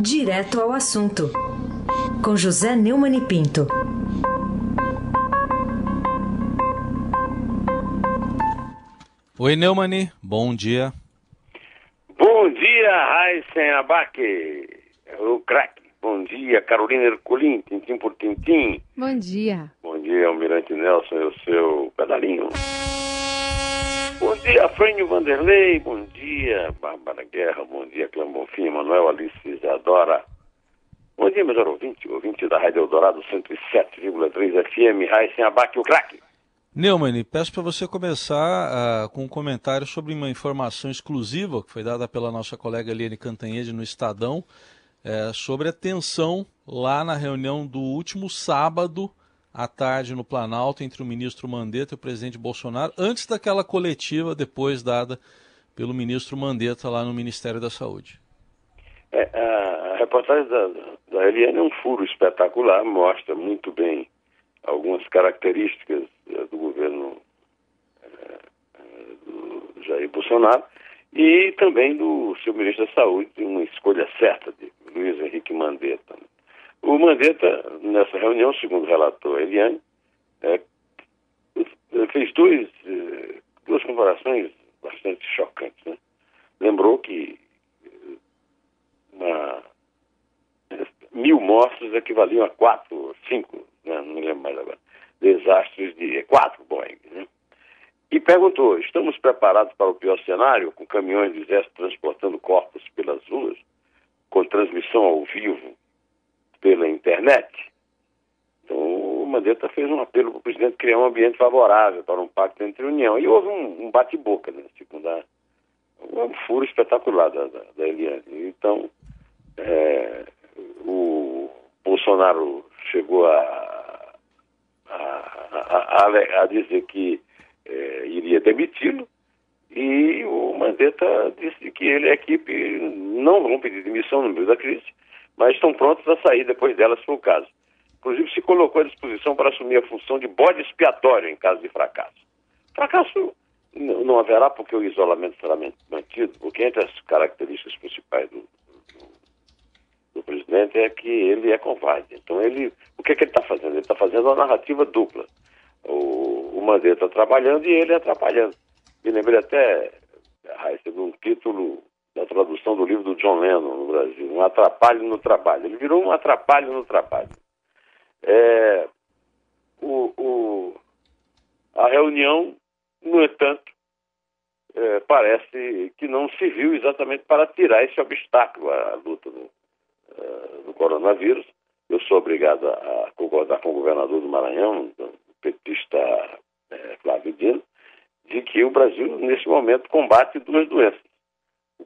Direto ao assunto, com José Neumann e Pinto. Oi, Neumani, bom dia. Bom dia, Raíssen Abaque, o craque. Bom dia, Carolina Herculin, tintim por tintim. Bom dia. Bom dia, Almirante Nelson e o seu pedalinho. Bom dia, Frânio Vanderlei. Bom dia, Bárbara Guerra. Bom dia, Clã Bonfim, Manuel Alice Isadora. Bom dia, melhor ouvinte, ouvinte da Rádio Eldorado 107,3 FM, Raíssen Abaque, o craque. Neumann, peço para você começar uh, com um comentário sobre uma informação exclusiva que foi dada pela nossa colega Eliane Cantanhede no Estadão, uh, sobre a tensão lá na reunião do último sábado à tarde no Planalto entre o ministro Mandetta e o presidente Bolsonaro, antes daquela coletiva depois dada pelo ministro Mandetta lá no Ministério da Saúde. É, a reportagem da, da Eliane é um furo espetacular, mostra muito bem algumas características eh, do governo eh, eh, do Jair Bolsonaro e também do seu ministro da Saúde, uma escolha certa de Luiz Henrique Mandetta. O Mandetta, nessa reunião, segundo relatou Eliane, é, fez dois, duas comparações bastante chocantes. Né? Lembrou que uma, mil mortos equivaliam a quatro, cinco né? não lembro mais agora, desastres de quatro Boeing. Né? E perguntou: estamos preparados para o pior cenário, com caminhões de exército transportando corpos pelas ruas, com transmissão ao vivo pela internet? Então, o Mandetta fez um apelo para o presidente criar um ambiente favorável para um pacto entre União. E houve um, um bate-boca, né? Tipo, da, um furo espetacular da, da, da Eliane. Então, é, o Bolsonaro chegou a a, a, a dizer que é, iria demiti-lo e o Mandetta disse que ele e a equipe não vão pedir demissão no meio da crise, mas estão prontos a sair depois dela, se for o caso. Inclusive se colocou à disposição para assumir a função de bode expiatório em caso de fracasso. Fracasso não haverá porque o isolamento será mantido, porque entre as características principais do, do presidente é que ele é covarde. Então, ele, o que, é que ele está fazendo? Ele está fazendo uma narrativa dupla. O, o Mandetta está trabalhando e ele atrapalhando. Me lembrei até, Raíssa, de um título tradução do livro do John Lennon no Brasil, Um Atrapalho no Trabalho. Ele virou um atrapalho no trabalho. É, o, o, a reunião, no entanto, é, parece que não serviu exatamente para tirar esse obstáculo à luta do, uh, do coronavírus. Eu sou obrigado a, concordar com o governador do Maranhão, o petista uh, Flávio Dino, de que o Brasil, nesse momento, combate duas doenças,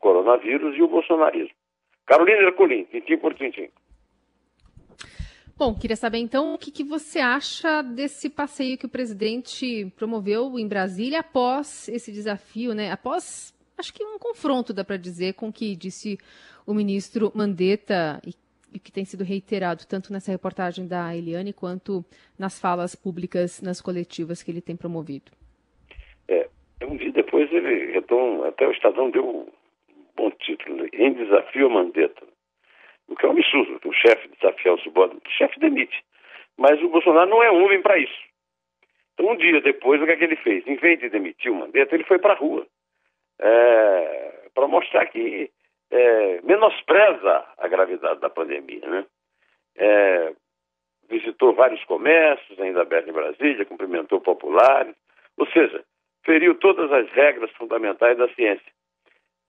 coronavírus e o bolsonarismo. Carolina Ercolim, tintim por tintim. Bom, queria saber então o que, que, você acha desse passeio que o presidente promoveu em Brasília após esse desafio, né? Após, acho que um confronto, dá para dizer, com o que disse o ministro Mandetta e, e que tem sido reiterado tanto nessa reportagem da Eliane quanto nas falas públicas, nas coletivas que ele tem promovido. É, um dia depois ele, até o Estadão deu em desafio a Mandetta. O que é um absurdo, o chefe desafiar o subordinado, o chefe demite. Mas o Bolsonaro não é homem para isso. Então, um dia depois, o que é que ele fez? Em vez de demitir o Mandetta, ele foi para a rua. É, para mostrar que é, menospreza a gravidade da pandemia, né? É, visitou vários comércios ainda abertos em Brasília, cumprimentou populares, ou seja, feriu todas as regras fundamentais da ciência.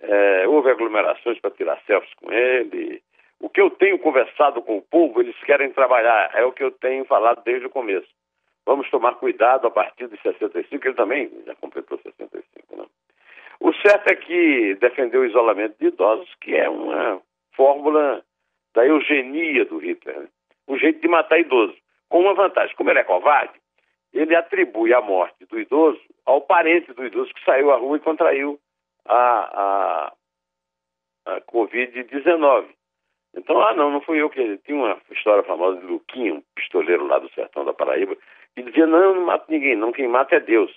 É, houve aglomerações para tirar selfies com ele. O que eu tenho conversado com o povo, eles querem trabalhar, é o que eu tenho falado desde o começo. Vamos tomar cuidado a partir de 65, ele também já completou 65, né? O certo é que defendeu o isolamento de idosos, que é uma fórmula da eugenia do Hitler, né? um jeito de matar idoso. Com uma vantagem, como ele é covarde, ele atribui a morte do idoso ao parente do idoso que saiu à rua e contraiu a, a, a Covid-19. Então, ah, não, não fui eu que. Tinha uma história famosa de Luquinha, um pistoleiro lá do sertão da Paraíba, que dizia: não, eu não mato ninguém, não, quem mata é Deus.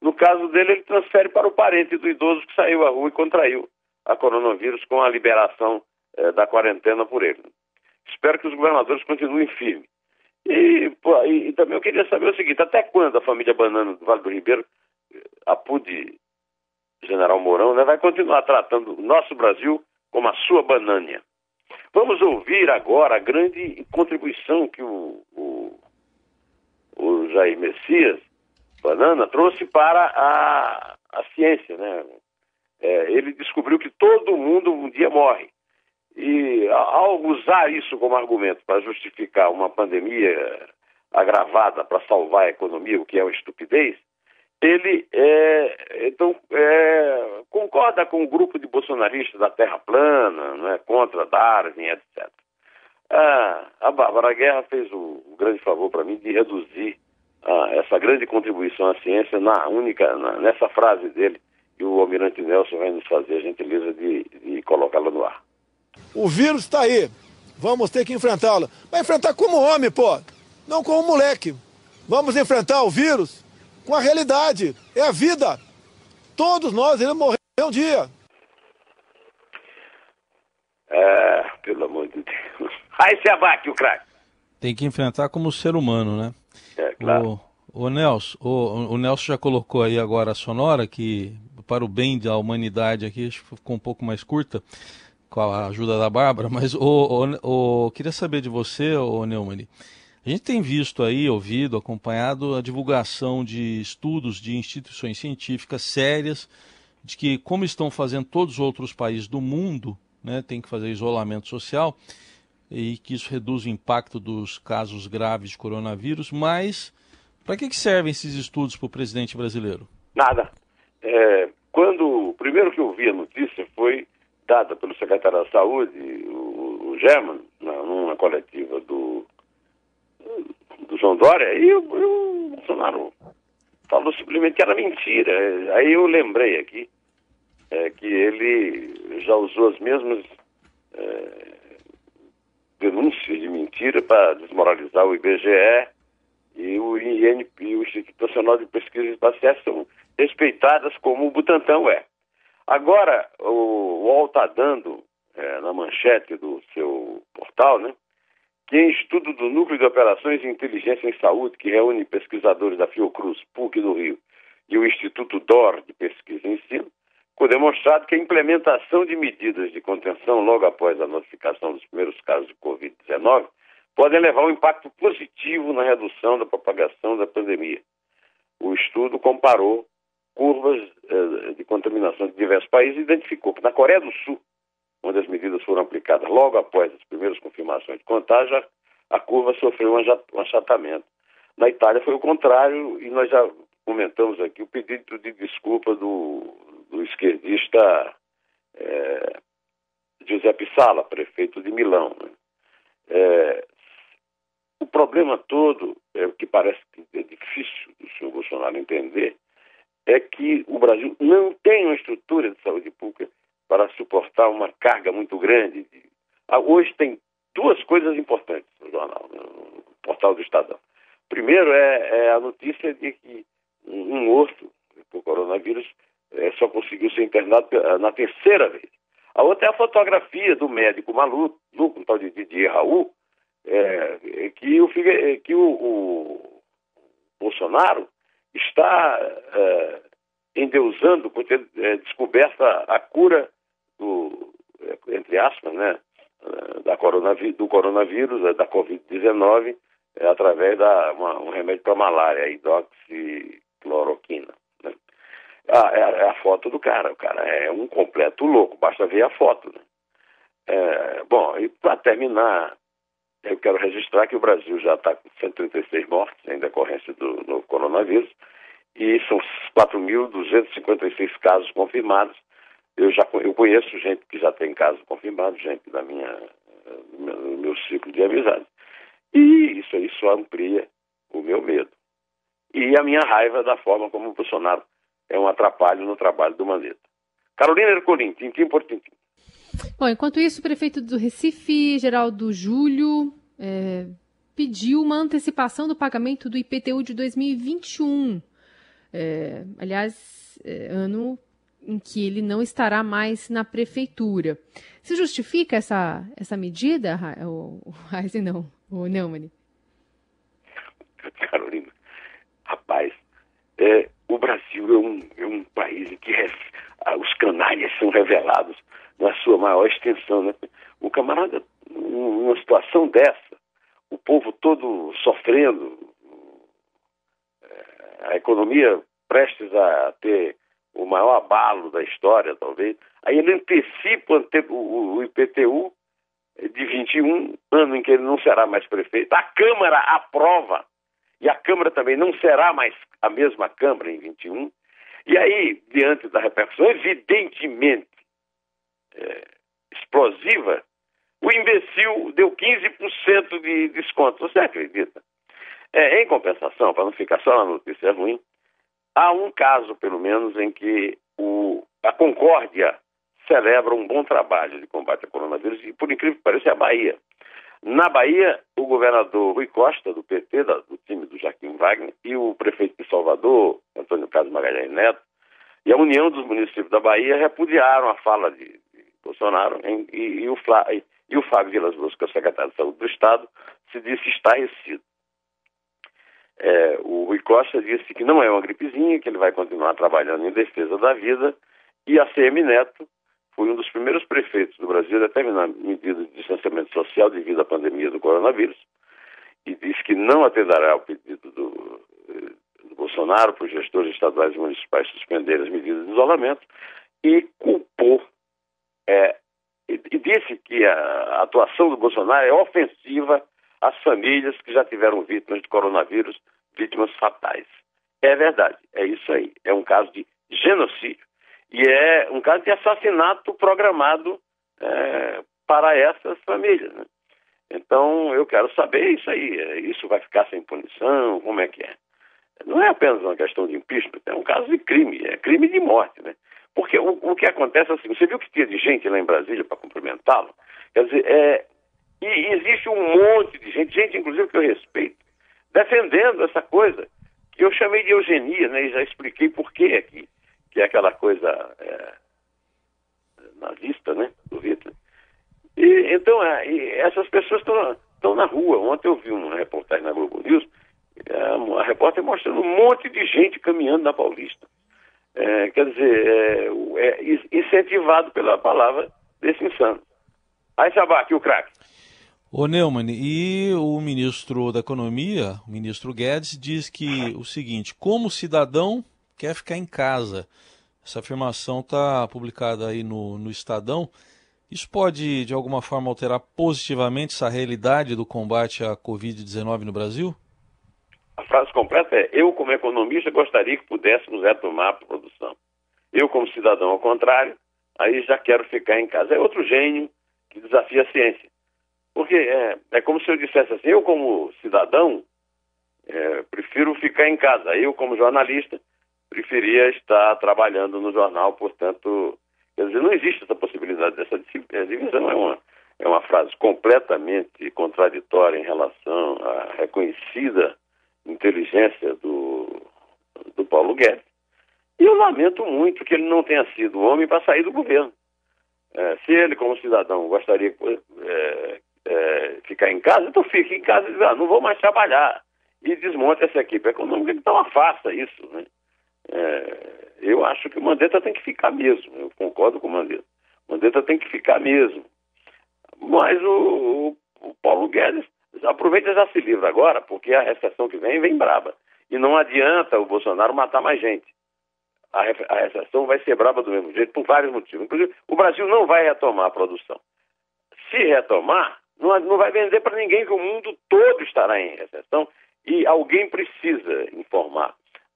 No caso dele, ele transfere para o parente do idoso que saiu à rua e contraiu a coronavírus com a liberação é, da quarentena por ele. Espero que os governadores continuem firmes. E, e, e, também eu queria saber o seguinte, até quando a família Banana do Vale do Ribeiro, a PUD General Mourão, né, vai continuar tratando o nosso Brasil como a sua banânia? Vamos ouvir agora a grande contribuição que o, o, o Jair Messias Banana trouxe para a, a ciência. Né? É, ele descobriu que todo mundo um dia morre. E ao usar isso como argumento para justificar uma pandemia agravada para salvar a economia, o que é uma estupidez, ele é, então, é, concorda com o grupo de bolsonaristas da Terra plana, né, contra Darwin, etc. Ah, a Bárbara Guerra fez o, grande favor para mim de reduzir ah, essa grande contribuição à ciência na única, na, nessa frase dele, e o Almirante Nelson vai nos fazer a gentileza de, de colocá-la no ar. O vírus está aí. Vamos ter que enfrentá-lo. Vai enfrentar como homem, pô. Não como moleque. Vamos enfrentar o vírus com a realidade. É a vida. Todos nós iremos morrer um dia. É, pelo amor de Deus. Aí se abate o craque. Tem que enfrentar como ser humano, né? É, claro. O, o Nelson, o, o Nelson já colocou aí agora a sonora, que para o bem da humanidade aqui, acho que ficou um pouco mais curta com a ajuda da Bárbara, mas o, o, o queria saber de você, o Neumann. A gente tem visto aí, ouvido, acompanhado a divulgação de estudos de instituições científicas sérias de que, como estão fazendo todos os outros países do mundo, né, tem que fazer isolamento social e que isso reduz o impacto dos casos graves de coronavírus, mas para que, que servem esses estudos para o presidente brasileiro? Nada. É, quando o primeiro que eu vi a notícia foi dada pelo secretário da Saúde, o, o German, na, numa coletiva do, do João Dória, e o, o Bolsonaro falou simplesmente que era mentira. Aí eu lembrei aqui é, que ele já usou as mesmas é, denúncias de mentira para desmoralizar o IBGE e o INP, o Instituto Nacional de Pesquisas Espaciais, são respeitadas como o Butantan é. Agora, o UOL está dando é, na manchete do seu portal, né? Que em estudo do Núcleo de Operações de Inteligência em Saúde, que reúne pesquisadores da Fiocruz, PUC do Rio, e o Instituto DOR de Pesquisa e Ensino, foi demonstrado que a implementação de medidas de contenção logo após a notificação dos primeiros casos de Covid-19 podem levar a um impacto positivo na redução da propagação da pandemia. O estudo comparou curvas eh, de contaminação de diversos países e identificou que na Coreia do Sul, onde as medidas foram aplicadas logo após as primeiras confirmações de contágio, a curva sofreu um achatamento. Na Itália foi o contrário e nós já comentamos aqui o pedido de desculpa do, do esquerdista é, Giuseppe Sala, prefeito de Milão. Né? É, o problema todo, é o que parece que é difícil do senhor Bolsonaro entender, é que o Brasil não tem uma estrutura de saúde pública para suportar uma carga muito grande. De... Ah, hoje tem duas coisas importantes no jornal, no portal do Estadão. Primeiro é, é a notícia de que um morto por coronavírus é, só conseguiu ser internado na terceira vez. A outra é a fotografia do médico maluco, um tal de Didier Raul, é, que, o, que o, o Bolsonaro está é, endeusando por ter é, descoberto a cura do, entre aspas, né, da coronavírus, do coronavírus, da Covid-19, é, através da um remédio para malária, a hidroxicloroquina. Né? Ah, é, é, a foto do cara, o cara é um completo louco, basta ver a foto. Né? É, bom, e para terminar, eu quero registrar que o Brasil já está com 136 mortes em decorrência do novo coronavírus e são 4.256 casos confirmados. Eu já eu conheço gente que já tem casos confirmados, gente da minha do meu, do meu ciclo de amizade. E isso aí só amplia o meu medo. E a minha raiva da forma como o Bolsonaro é um atrapalho no trabalho do Mandetta. Carolina Ercolim, tintim por tintim. Bom, enquanto isso, o prefeito do Recife, Geraldo Júlio, é, pediu uma antecipação do pagamento do IPTU de 2021. É, aliás, é, ano em que ele não estará mais na prefeitura. Se justifica essa, essa medida, o, Heisen, não, o Neumann? Carolina, rapaz, é, o Brasil é um, é um país em que os canalhas são revelados na sua maior extensão. Né? O camarada, numa situação dessa, o povo todo sofrendo, é, a economia prestes a ter o maior abalo da história, talvez. Aí ele antecipa o, IPTU de 21, ano em que ele não será mais prefeito. A Câmara aprova, e a Câmara também não será mais a mesma Câmara em 21. E aí, diante da repercussão evidentemente é, explosiva, o imbecil deu 15% de desconto. Você acredita? É, em compensação, para não ficar só na notícia ruim, há um caso, pelo menos, em que o, a Concórdia celebra um bom trabalho de combate ao coronavírus, e por incrível que pareça, é a Bahia. Na Bahia, o governador Rui Costa, do PT, do time do Jaquim Wagner, e o prefeito de Salvador, Antônio Carlos Magalhães Neto, e a União dos Municípios da Bahia repudiaram a fala de, de Bolsonaro em, e, e, o e, e, o Fábio Vilas Boas, que é o secretário de Saúde do Estado, se disse estarrecido. É, o Rui Costa disse que não é uma gripezinha, que ele vai continuar trabalhando em defesa da vida, e a CM Neto foi um dos primeiros prefeitos do Brasil a determinar medidas de distanciamento social devido à pandemia do coronavírus, e disse que não atenderá ao pedido do, do Bolsonaro para os gestores estaduais e municipais suspenderem as medidas de isolamento, e culpou, é, e disse que a atuação do Bolsonaro é ofensiva as famílias que já tiveram vítimas de coronavírus, vítimas fatais. É verdade, é isso aí. É um caso de genocídio. E é um caso de assassinato programado é, para essas famílias. Né? Então, eu quero saber isso aí. É, isso vai ficar sem punição? Como é que é? Não é apenas uma questão de impeachment, é um caso de crime, é crime de morte, né? Porque o, o que acontece é assim, você viu que tinha de gente lá em Brasília para cumprimentá-lo? Quer dizer, é, e existe um monte de gente, gente inclusive que eu respeito, defendendo essa coisa que eu chamei de eugenia, né? E já expliquei por que aqui, que é aquela coisa é, nazista, né? Do Hitler. E, então, é, e essas pessoas estão na rua. Ontem eu vi uma reportagem na Globo News, é, a repórter mostrando um monte de gente caminhando na Paulista. É, quer dizer, é, é, incentivado pela palavra desse insano. Aí, Sabá, aqui o craque. Ô Neumann, e o ministro da Economia, o ministro Guedes, diz que o seguinte: como cidadão quer ficar em casa. Essa afirmação está publicada aí no, no Estadão. Isso pode, de alguma forma, alterar positivamente essa realidade do combate à Covid-19 no Brasil? A frase completa é: Eu, como economista, gostaria que pudéssemos retomar a produção. Eu, como cidadão, ao contrário, aí já quero ficar em casa. É outro gênio que desafia a ciência. Porque é, é como se eu dissesse assim, eu como cidadão é, prefiro ficar em casa. Eu como jornalista preferia estar trabalhando no jornal, portanto, quer dizer, não existe essa possibilidade dessa divisão. É uma, é uma frase completamente contraditória em relação à reconhecida inteligência do, do Paulo Guedes. E eu lamento muito que ele não tenha sido homem para sair do governo. É, se ele, como cidadão, gostaria é, é, ficar em casa, então fique em casa e diz, ah, não vou mais trabalhar. E desmonta essa equipe econômica, então afasta isso. Né? É, eu acho que o Mandetta tem que ficar mesmo, eu concordo com o Mandetta. O Mandetta tem que ficar mesmo. Mas o, o, Paulo Guedes aproveita já se livra agora, porque a recessão que vem, vem braba. E não adianta o Bolsonaro matar mais gente. A, a recessão vai ser braba do mesmo jeito, por vários motivos. Inclusive, o Brasil não vai retomar a produção. Se retomar, não, não vai vender para ninguém que o mundo todo estará em recessão e alguém precisa informar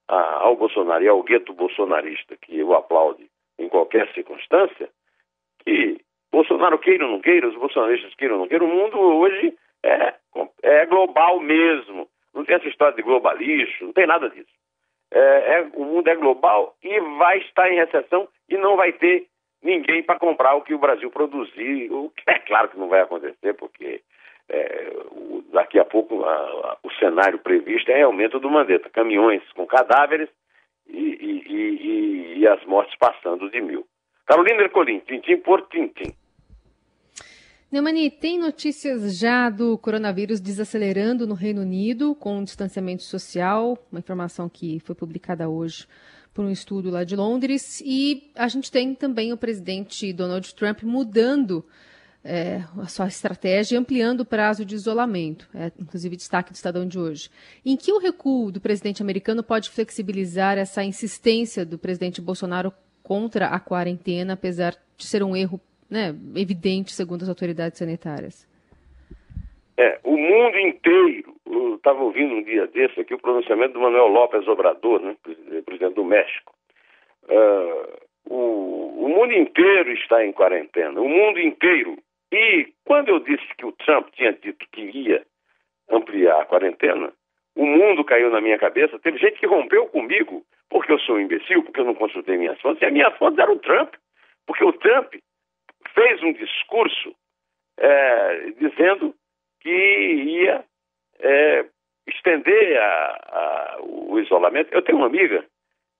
a, ao Bolsonaro e ao gueto bolsonarista, que o aplaude em qualquer circunstância, que Bolsonaro queira ou não queira, os bolsonaristas queiram ou não queiram, o mundo hoje é, é global mesmo. Não tem essa história de globalixo, não tem nada disso. É, é, o mundo é global e vai estar em recessão e não vai ter ninguém para comprar o que o Brasil produzir. O que é claro que não vai acontecer, porque é, o, daqui a pouco a, a, o cenário previsto é aumento do Mandetta. Caminhões com cadáveres e, e, e, e as mortes passando de mil. Carolina Ercolim, tintim por tintim. Neumani, tem notícias já do coronavírus desacelerando no Reino Unido com distanciamento social, uma informação que foi publicada hoje por um estudo lá de Londres, e a gente tem também o presidente Donald Trump mudando é, a sua estratégia ampliando o prazo de isolamento, é, inclusive destaque do Estadão de hoje. Em que o recuo do presidente americano pode flexibilizar essa insistência do presidente Bolsonaro contra a quarentena, apesar de ser um erro né, evidente, segundo as autoridades sanitárias? É, o mundo inteiro, eu estava ouvindo um dia desse aqui o pronunciamento do Manuel López Obrador, né, presidente México. Uh, o, o mundo inteiro está em quarentena, o mundo inteiro. E quando eu disse que o Trump tinha dito que ia ampliar a quarentena, o mundo caiu na minha cabeça. Teve gente que rompeu comigo porque eu sou um imbecil, porque eu não consultei minhas fontes, e as minhas fontes eram o Trump. Porque o Trump fez um discurso é, dizendo que ia é, estender a, a, o isolamento. Eu tenho uma amiga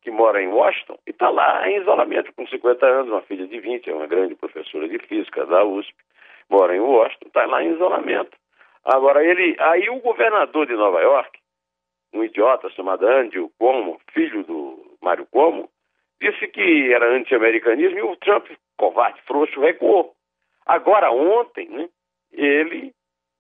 que mora em Washington e está lá em isolamento com 50 anos, uma filha de 20, é uma grande professora de física da USP, mora em Washington, está lá em isolamento. Agora, ele, aí o governador de Nova York, um idiota chamado Andrew Cuomo, filho do Mário Cuomo, disse que era anti-americanismo e o Trump, covarde, frouxo, recuou. Agora, ontem, né, ele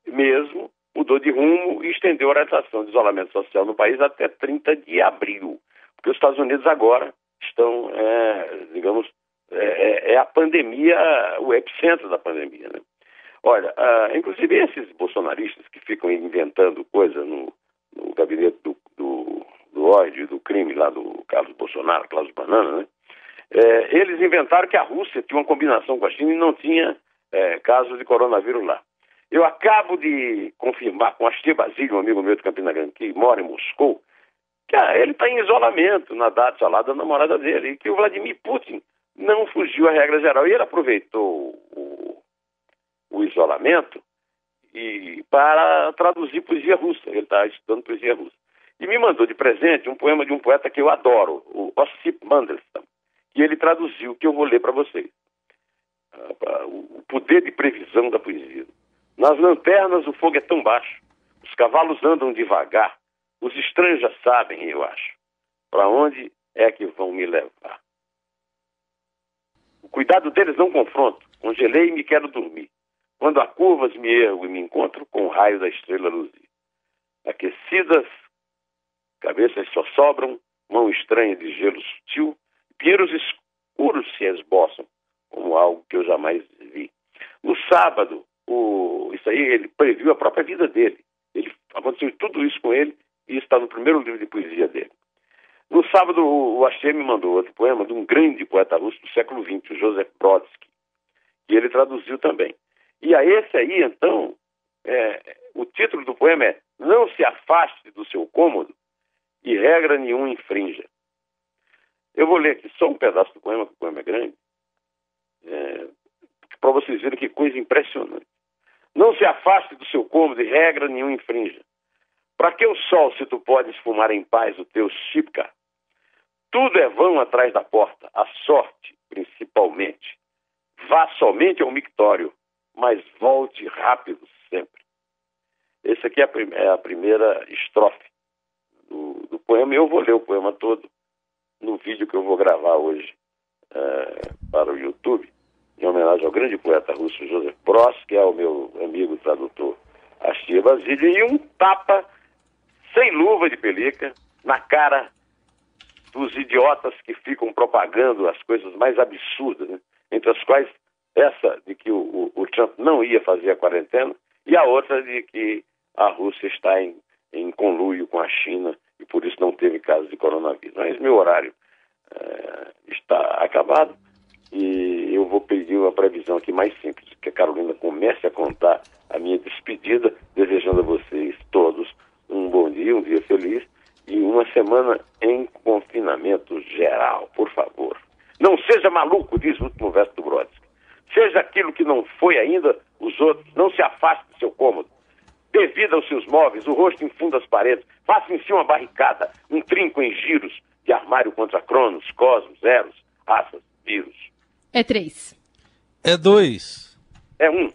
mesmo mudou de rumo e estendeu a orientação de isolamento social no país até 30 de abril. Porque os Estados Unidos agora estão, é, digamos, é, é, é, a pandemia, o epicentro da pandemia. Né? Olha, uh, inclusive esses bolsonaristas que ficam inventando coisa no, no gabinete do, do, do ódio do crime lá do Carlos Bolsonaro, Carlos Banana, né? É, eles inventaram que a Rússia tinha uma combinação com a China e não tinha é, casos de coronavírus lá. Eu acabo de confirmar com Astir Basílio, um amigo meu de Campina Grande, que mora em Moscou, que ele está em isolamento na data lá da namorada dele, e que o Vladimir Putin não fugiu à regra geral. E ele aproveitou o, o isolamento e para traduzir poesia russa. Ele está estudando poesia russa. E me mandou de presente um poema de um poeta que eu adoro, o Ossip Mandelstam, que ele traduziu, que eu vou ler para vocês. Ah, o poder de previsão da poesia. Nas lanternas o fogo é tão baixo, os cavalos andam devagar, os estranhos já sabem, eu acho, para onde é que vão me levar. O cuidado deles não confronto, congelei e me quero dormir. Quando há curvas me erro e me encontro com o raio da estrela luzir. Aquecidas, cabeças só sobram, mão estranha de gelo sutil, pinheiros escuros se esboçam, como algo que eu jamais vi. No sábado, o, isso aí ele previu a própria vida dele. Ele aconteceu tudo isso com ele e está no primeiro livro de poesia dele. No sábado, o Axé me mandou outro poema de um grande poeta russo do século XX, Joseph Brodsky, que ele traduziu também. E a esse aí, então, é, o título do poema é Não se afaste do seu cômodo e regra nenhuma infrinja. Eu vou ler aqui só um pedaço do poema, que o poema é grande, é, para vocês verem que coisa impressionante. Não se afaste do seu cômodo e regra nenhum infrinja. Para que o sol, se tu podes fumar em paz o teu chipka? Tudo é vão atrás da porta, a sorte, principalmente. Vá somente ao mictório, mas volte rápido sempre. Essa aqui é a, prim é a primeira estrofe do, do, poema, e eu vou ler o poema todo no vídeo que eu vou gravar hoje é, para o YouTube em homenagem ao grande poeta russo Joseph Broz, que é o meu amigo tradutor Astia Basílio, e um tapa sem luva de pelica na cara dos idiotas que ficam propagando as coisas mais absurdas, né? entre as quais essa de que o, o, o, Trump não ia fazer a quarentena e a outra de que a Rússia está em, em conluio com a China e por isso não teve casos de coronavírus. Mas meu horário é, está acabado. E eu vou pedir uma previsão aqui mais simples, que a Carolina comece a contar a minha despedida, desejando a vocês todos um bom dia, um dia feliz e uma semana em confinamento geral, por favor. Não seja maluco, diz o último verso do Brodsky. Seja aquilo que não foi ainda, os outros. Não se afaste do seu cômodo. Dê vida aos seus móveis, o rosto em fundo às paredes. Faça em si uma barricada, um trinco em giros. de armário contra Cronos, Cosmos, Eros, raças, vírus? É três. É dois. É um.